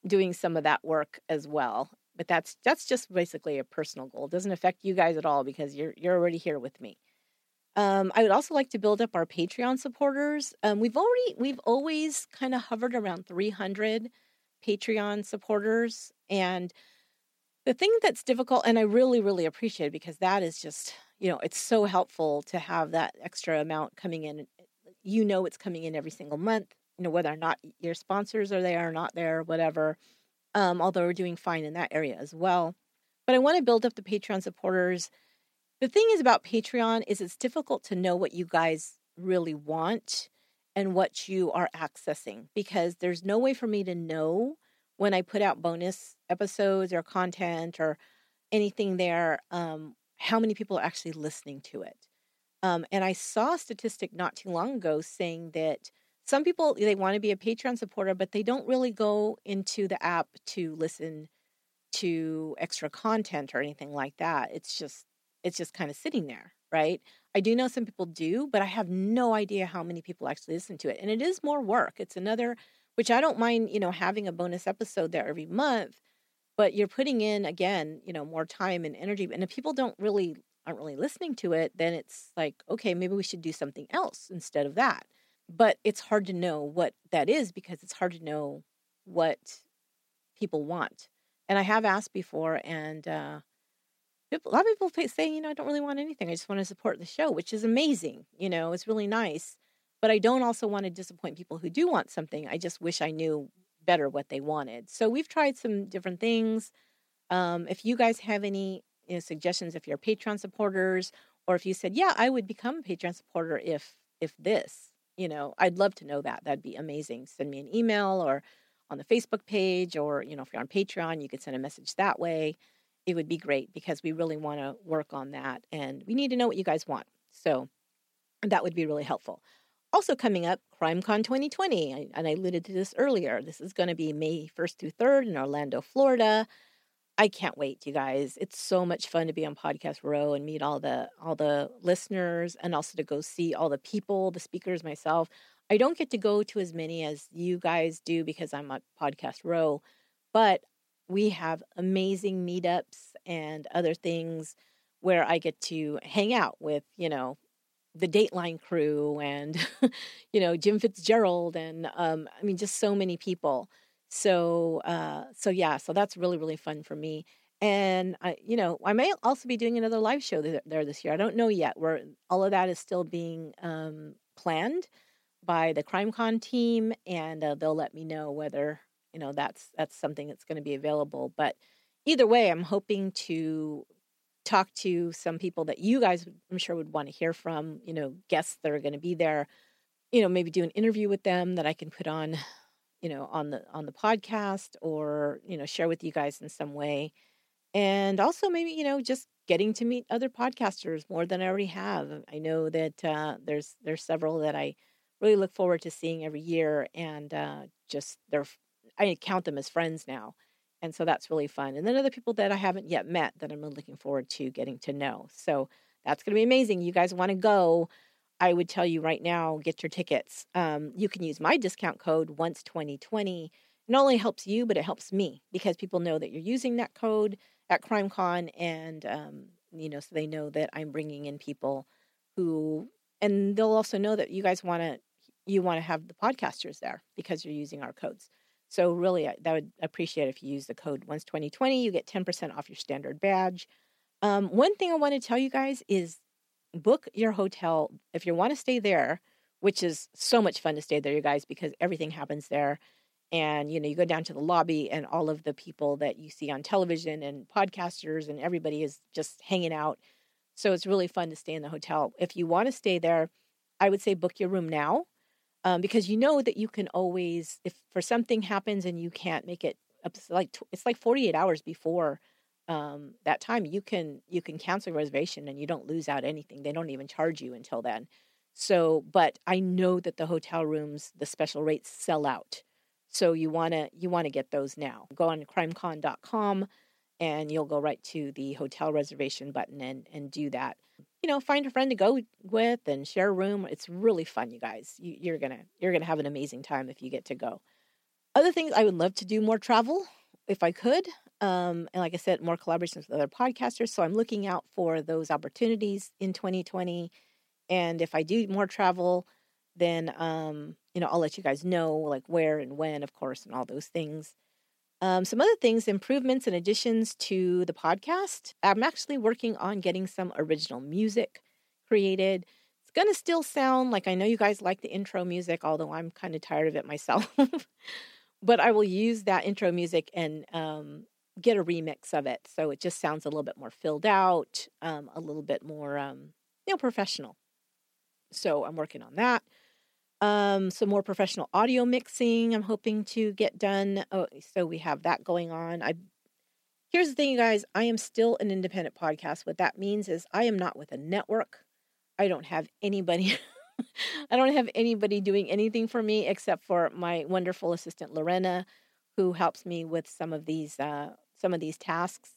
doing some of that work as well. But that's that's just basically a personal goal. It doesn't affect you guys at all because you're you're already here with me. Um, I would also like to build up our Patreon supporters. Um, we've already we've always kind of hovered around 300 Patreon supporters, and the thing that's difficult, and I really really appreciate it because that is just you know it's so helpful to have that extra amount coming in. You know it's coming in every single month. You know whether or not your sponsors are there or not there, whatever. Um, although we're doing fine in that area as well. But I want to build up the Patreon supporters the thing is about Patreon is it's difficult to know what you guys really want and what you are accessing because there's no way for me to know when I put out bonus episodes or content or anything there um, how many people are actually listening to it. Um, and I saw a statistic not too long ago saying that some people they want to be a Patreon supporter, but they don't really go into the app to listen to extra content or anything like that. It's just it's just kind of sitting there, right? I do know some people do, but I have no idea how many people actually listen to it. And it is more work. It's another, which I don't mind, you know, having a bonus episode there every month, but you're putting in again, you know, more time and energy. And if people don't really aren't really listening to it, then it's like, okay, maybe we should do something else instead of that. But it's hard to know what that is because it's hard to know what people want. And I have asked before, and uh, a lot of people say, you know, I don't really want anything. I just want to support the show, which is amazing. You know, it's really nice. But I don't also want to disappoint people who do want something. I just wish I knew better what they wanted. So we've tried some different things. Um, if you guys have any you know, suggestions, if you're Patreon supporters, or if you said, yeah, I would become a Patreon supporter if if this, you know, I'd love to know that. That'd be amazing. Send me an email or on the Facebook page, or you know, if you're on Patreon, you could send a message that way it would be great because we really want to work on that and we need to know what you guys want. So that would be really helpful. Also, coming up, CrimeCon 2020, and I alluded to this earlier. This is going to be May 1st through 3rd in Orlando, Florida. I can't wait, you guys. It's so much fun to be on Podcast Row and meet all the all the listeners and also to go see all the people, the speakers myself. I don't get to go to as many as you guys do because I'm on Podcast Row, but we have amazing meetups and other things where I get to hang out with, you know, the Dateline crew and, you know, Jim Fitzgerald and, um, I mean, just so many people. So, uh, so yeah, so that's really, really fun for me. And I, you know, I may also be doing another live show there this year. I don't know yet. Where all of that is still being um, planned by the CrimeCon team, and uh, they'll let me know whether you know that's that's something that's going to be available. But either way, I'm hoping to talk to some people that you guys I'm sure would want to hear from, you know, guests that are going to be there, you know, maybe do an interview with them that I can put on, you know, on the on the podcast or, you know, share with you guys in some way. And also maybe, you know, just getting to meet other podcasters more than I already have. I know that uh, there's there's several that I really look forward to seeing every year and uh, just they're I count them as friends now and so that's really fun. And then other people that I haven't yet met that I'm looking forward to getting to know. So that's going to be amazing. You guys want to go? I would tell you right now, get your tickets. Um, you can use my discount code once 2020. It not only helps you, but it helps me because people know that you're using that code at CrimeCon, and um, you know, so they know that I'm bringing in people who, and they'll also know that you guys want to, you want to have the podcasters there because you're using our codes. So really, that would appreciate if you use the code once 2020. You get 10% off your standard badge. Um, one thing I want to tell you guys is book your hotel if you want to stay there, which is so much fun to stay there, you guys, because everything happens there. And you know, you go down to the lobby, and all of the people that you see on television and podcasters, and everybody is just hanging out. So it's really fun to stay in the hotel. If you want to stay there, I would say book your room now um, because you know that you can always, if for something happens and you can't make it, like it's like 48 hours before um, that time, you can you can cancel reservation and you don't lose out anything. They don't even charge you until then. So, but I know that the hotel rooms, the special rates sell out. So you want to you want to get those now. Go on crimecon.com and you'll go right to the hotel reservation button and and do that you know, find a friend to go with and share a room. It's really fun, you guys. You, you're gonna you're gonna have an amazing time if you get to go. Other things I would love to do more travel if I could. Um, and like I said, more collaborations with other podcasters. So I'm looking out for those opportunities in 2020. And if I do more travel, then um, you know, I'll let you guys know like where and when, of course, and all those things. Um, some other things, improvements and additions to the podcast. I'm actually working on getting some original music created. It's going to still sound like I know you guys like the intro music, although I'm kind of tired of it myself. but I will use that intro music and um, get a remix of it. So it just sounds a little bit more filled out, um, a little bit more, um, you know, professional. So I'm working on that. Um, some more professional audio mixing. I'm hoping to get done. Oh, so we have that going on. I here's the thing, you guys. I am still an independent podcast. What that means is I am not with a network. I don't have anybody. I don't have anybody doing anything for me except for my wonderful assistant Lorena, who helps me with some of these uh, some of these tasks.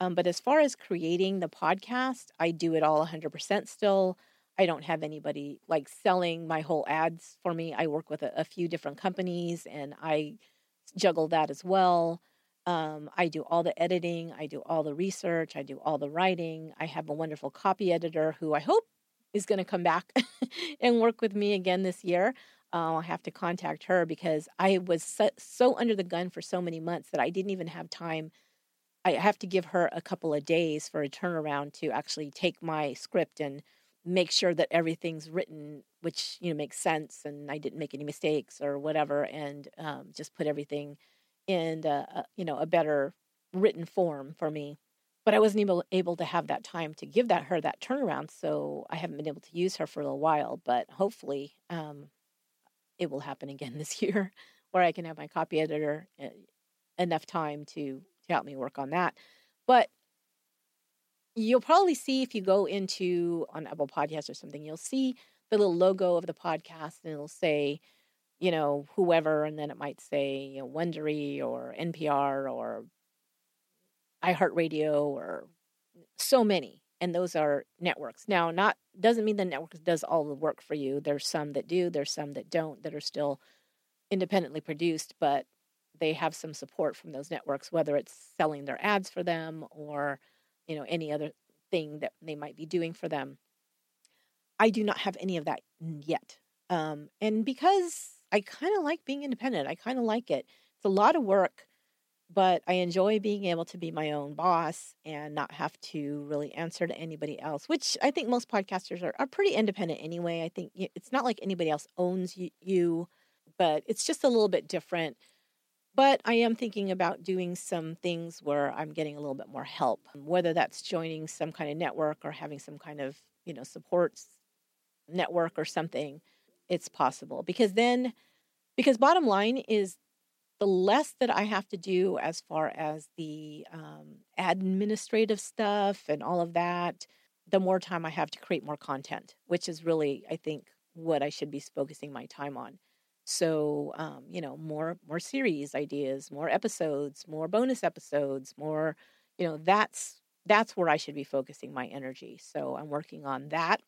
Um, but as far as creating the podcast, I do it all 100% still. I don't have anybody like selling my whole ads for me. I work with a, a few different companies and I juggle that as well. Um, I do all the editing, I do all the research, I do all the writing. I have a wonderful copy editor who I hope is going to come back and work with me again this year. Uh, I'll have to contact her because I was so, so under the gun for so many months that I didn't even have time. I have to give her a couple of days for a turnaround to actually take my script and make sure that everything's written which you know makes sense and i didn't make any mistakes or whatever and um, just put everything in a, you know a better written form for me. But i wasn't able, able to have that time to give that her that turnaround so i haven't been able to use her for a little while but hopefully um, it will happen again this year where i can have my copy editor uh, enough time to to help me work on that. But you'll probably see if you go into on Apple Podcasts or something, you'll see the little logo of the podcast and it'll say, you know, whoever, and then it might say, you know, Wondery or NPR or iHeartRadio or so many. And those are networks. Now, not doesn't mean the network does all the work for you. There's some that do, there's some that don't, that are still independently produced, but they have some support from those networks, whether it's selling their ads for them or you know any other thing that they might be doing for them. I do not have any of that yet. Um, and because I kind of like being independent, I kind of like it. It's a lot of work, but I enjoy being able to be my own boss and not have to really answer to anybody else, which I think most podcasters are, are pretty independent anyway. I think it's not like anybody else owns you, you, but it's just a little bit different. But I am thinking about doing some things where I'm getting a little bit more help, whether that's joining some kind of network or having some kind of, you know, supports network or something. It's possible because then, because bottom line is the less that I have to do as far as the um, administrative stuff and all of that, the more time I have to create more content, which is really, I think, what I should be focusing my time on. So, um, you know, more more series ideas, more episodes, more bonus episodes, more, you know, that's that's where I should be focusing my energy. So I'm working on that.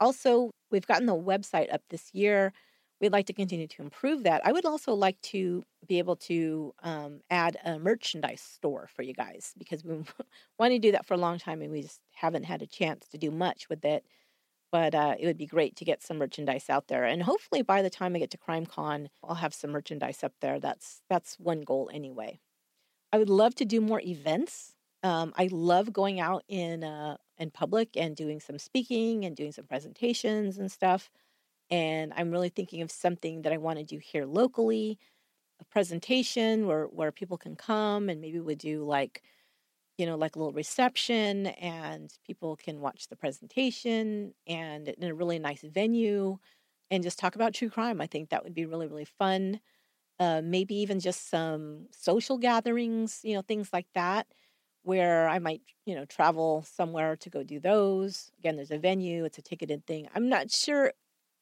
Also, we've gotten the website up this year we'd like to continue to improve that. I would also like to be able to um, add a merchandise store for you guys because we want to do that for a long time and we just haven't had a chance to do much with it. But uh, it would be great to get some merchandise out there, and hopefully by the time I get to CrimeCon, I'll have some merchandise up there. That's that's one goal anyway. I would love to do more events. Um, I love going out in uh, in public and doing some speaking and doing some presentations and stuff. And I'm really thinking of something that I want to do here locally, a presentation where, where people can come and maybe we do like, you know, like a little reception and people can watch the presentation and in a really nice venue and just talk about true crime. I think that would be really, really fun. Uh, maybe even just some social gatherings, you know, things like that, where I might, you know, travel somewhere to go do those. Again, there's a venue, it's a ticketed thing. I'm not sure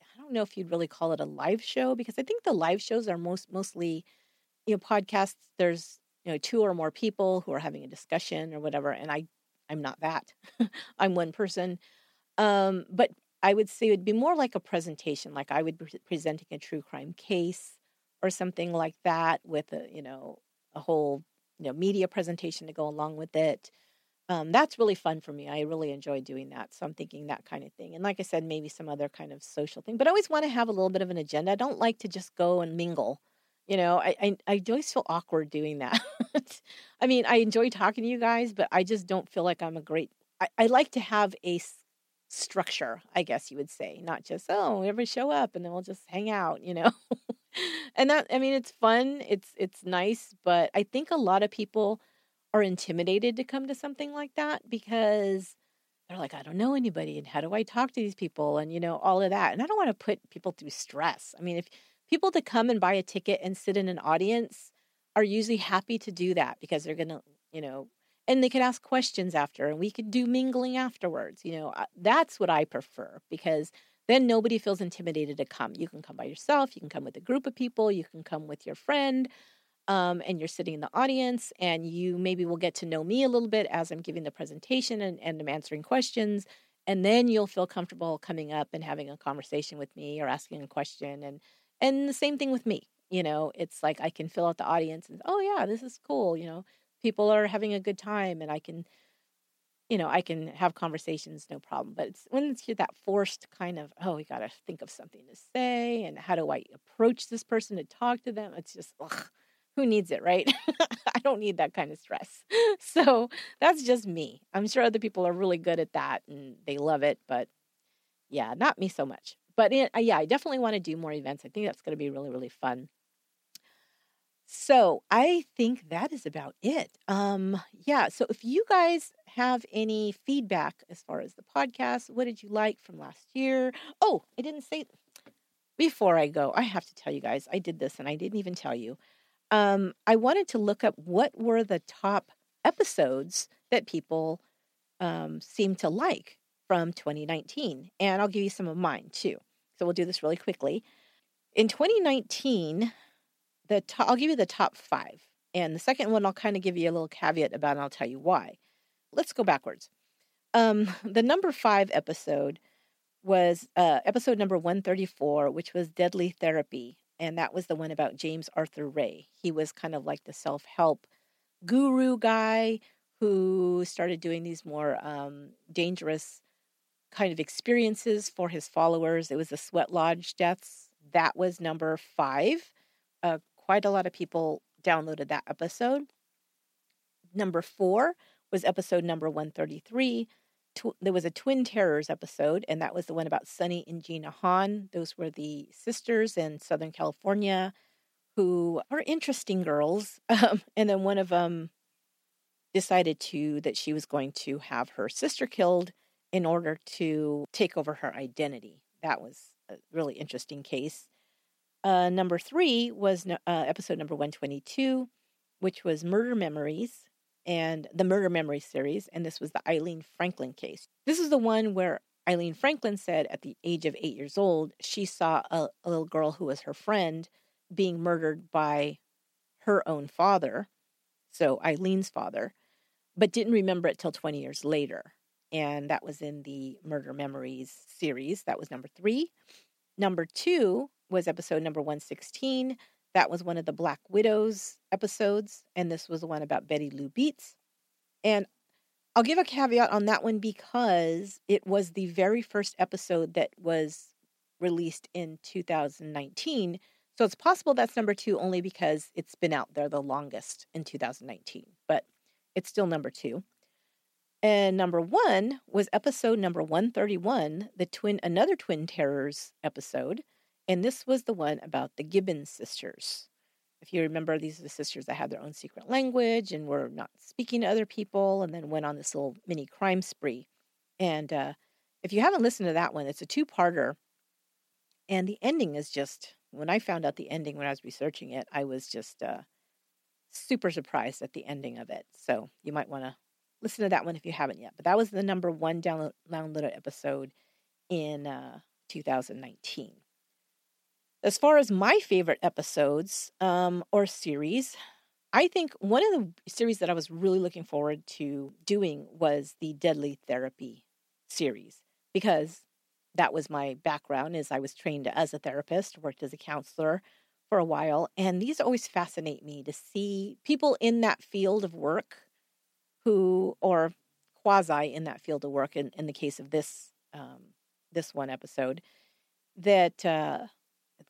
I don't know if you'd really call it a live show because I think the live shows are most mostly, you know, podcasts. There's you know two or more people who are having a discussion or whatever, and I I'm not that. I'm one person. Um, but I would say it would be more like a presentation, like I would be presenting a true crime case or something like that with a you know a whole you know media presentation to go along with it um, that's really fun for me. I really enjoy doing that. So I'm thinking that kind of thing. And like I said, maybe some other kind of social thing. But I always want to have a little bit of an agenda. I don't like to just go and mingle. You know, I I, I always feel awkward doing that. I mean, I enjoy talking to you guys, but I just don't feel like I'm a great. I, I like to have a structure, I guess you would say, not just oh, everybody show up and then we'll just hang out. You know. and that I mean, it's fun. It's it's nice, but I think a lot of people are intimidated to come to something like that because they're like, I don't know anybody and how do I talk to these people and you know, all of that. And I don't want to put people through stress. I mean, if people to come and buy a ticket and sit in an audience are usually happy to do that because they're going to, you know, and they could ask questions after and we could do mingling afterwards. You know, that's what I prefer because then nobody feels intimidated to come. You can come by yourself, you can come with a group of people, you can come with your friend um, and you're sitting in the audience and you maybe will get to know me a little bit as I'm giving the presentation and, and I'm answering questions. And then you'll feel comfortable coming up and having a conversation with me or asking a question. And and the same thing with me. You know, it's like I can fill out the audience and oh yeah, this is cool. You know, people are having a good time and I can you know, I can have conversations, no problem. But it's when it's that forced kind of, oh, we got to think of something to say, and how do I approach this person to talk to them? It's just, ugh, who needs it, right? I don't need that kind of stress. So that's just me. I'm sure other people are really good at that and they love it, but yeah, not me so much. But it, uh, yeah, I definitely want to do more events. I think that's going to be really, really fun. So I think that is about it. Um, yeah. So if you guys have any feedback as far as the podcast, what did you like from last year? Oh, I didn't say before I go. I have to tell you guys, I did this and I didn't even tell you um, I wanted to look up what were the top episodes that people um, seem to like from 2019. And I'll give you some of mine too. So we'll do this really quickly. In 2019, the to- I'll give you the top five. And the second one, I'll kind of give you a little caveat about, and I'll tell you why. Let's go backwards. Um, the number five episode was uh, episode number 134, which was Deadly Therapy and that was the one about James Arthur Ray. He was kind of like the self help guru guy who started doing these more um, dangerous kind of experiences for his followers. It was the Sweat Lodge deaths. That was number five. Uh, quite a lot of people downloaded that episode. Number four was episode number 133. Tw- there was a Twin Terrors episode, and that was the one about Sunny and Jeena Han. Those were the sisters in Southern California who are interesting girls. Um, and then one of them decided to that she was going to have her sister killed in order to take over her identity. That was a really interesting case. Uh, number three was uh, episode number 122, which was Murder Memories and the Murder Memory series. And this was the Eileen Franklin case. This is the one where Eileen Franklin said at the age of eight years old, she saw a, a little girl who was her friend being murdered by her own father, so Eileen's father, but didn't remember it till 20 years later. And that was in the Murder Memories series. That was number three. Number two was episode number 116. That was one of the Black Widows episodes. And this was the one about Betty Lou Beets. And I'll give a caveat on that one because it was the very first episode that was released in 2019. So it's possible that's number two only because it's been out there the longest in 2019, but it's still number two. And number one was episode number 131, the twin, another Twin Terrors episode. And this was the one about the Gibbons sisters. If you remember, these are the sisters that had their own secret language and were not speaking to other people and then went on this little mini crime spree. And uh, if you haven't listened to that one, it's a two parter. And the ending is just, when I found out the ending when I was researching it, I was just uh, super surprised at the ending of it. So you might want to listen to that one if you haven't yet. But that was the number one download, downloaded episode in uh, 2019. As far as my favorite episodes um, or series, I think one of the series that I was really looking forward to doing was the Deadly Therapy series because that was my background is I was trained as a therapist, worked as a counselor for a while, and these always fascinate me to see people in that field of work who, or quasi in that field of work, in, in the case of this um, this one episode, that uh,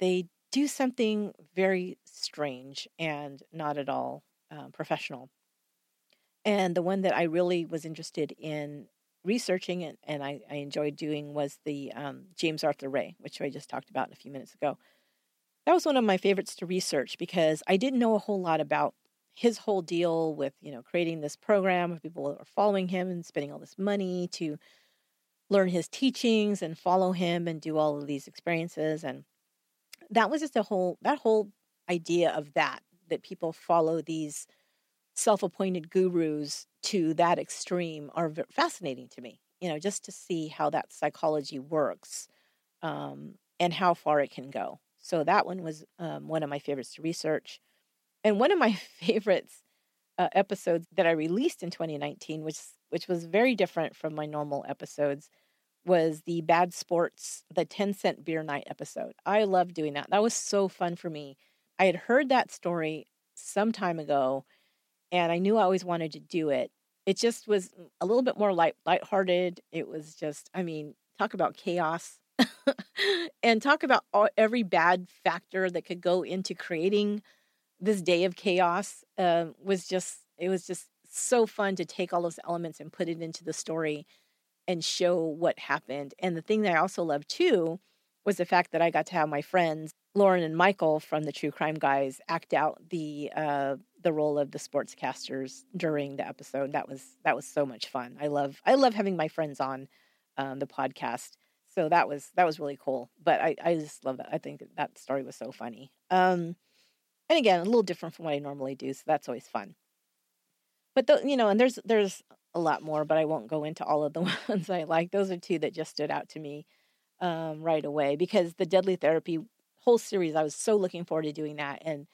they do something very strange and not at all uh, professional. And the one that I really was interested in researching and, and I, I enjoyed doing was the um, James Arthur Ray, which I just talked about a few minutes ago. That was one of my favorites to research because I didn't know a whole lot about his whole deal with you know creating this program of people that are following him and spending all this money to learn his teachings and follow him and do all of these experiences and that was just a whole that whole idea of that that people follow these self-appointed gurus to that extreme are fascinating to me you know just to see how that psychology works um, and how far it can go. So that one was um, one of my favorites to research and one of my favorites uh, episodes that I released in 2019, which which was very different from my normal episodes, was the Bad Sports, the 10 cent beer night episode. I love doing that. That was so fun for me. I had heard that story some time ago, and I knew I always wanted to do it. It just was a little bit more light lighthearted. It was just, I mean, talk about chaos. and talk about all, every bad factor that could go into creating this day of chaos uh, was just it was just so fun to take all those elements and put it into the story and show what happened. And the thing that I also loved too was the fact that I got to have my friends Lauren and Michael from the True Crime Guys act out the uh, the role of the sportscasters during the episode. That was that was so much fun. I love I love having my friends on um, the podcast. So that was that was really cool. But I, I just love that. I think that story was so funny. Um, and again, a little different from what I normally do, so that's always fun. But the, you know, and there's there's a lot more, but I won't go into all of the ones I like. Those are two that just stood out to me um, right away because the Deadly Therapy whole series, I was so looking forward to doing that. And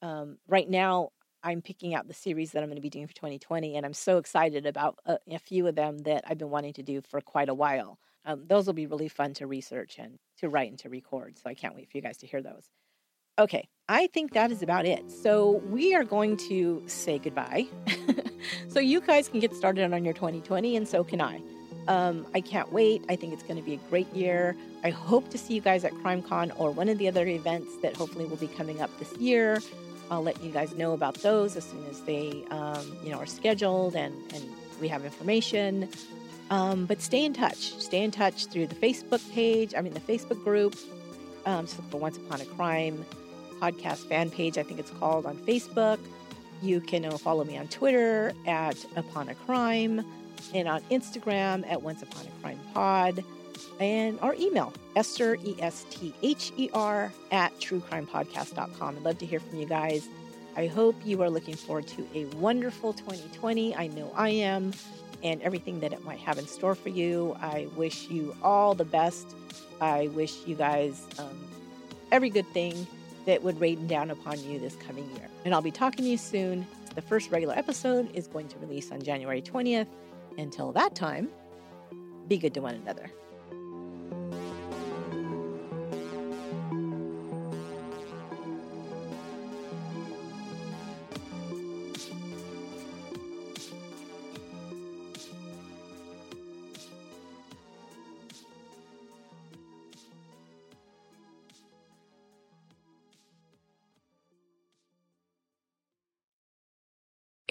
um, right now, I'm picking out the series that I'm going to be doing for 2020, and I'm so excited about a, a few of them that I've been wanting to do for quite a while. Um, those will be really fun to research and to write and to record. So I can't wait for you guys to hear those. Okay, I think that is about it. So we are going to say goodbye. so you guys can get started on your 2020, and so can I. Um, I can't wait. I think it's going to be a great year. I hope to see you guys at CrimeCon or one of the other events that hopefully will be coming up this year. I'll let you guys know about those as soon as they, um, you know, are scheduled and, and we have information. Um, but stay in touch. Stay in touch through the Facebook page. I mean, the Facebook group. Um, just look for Once Upon a Crime podcast fan page. I think it's called on Facebook. You can uh, follow me on Twitter at Upon a Crime and on Instagram at Once Upon a Crime Pod and our email, Esther, E S T H E R, at truecrimepodcast.com. I'd love to hear from you guys. I hope you are looking forward to a wonderful 2020. I know I am, and everything that it might have in store for you. I wish you all the best. I wish you guys um, every good thing that would rain down upon you this coming year. And I'll be talking to you soon. The first regular episode is going to release on January 20th. Until that time, be good to one another.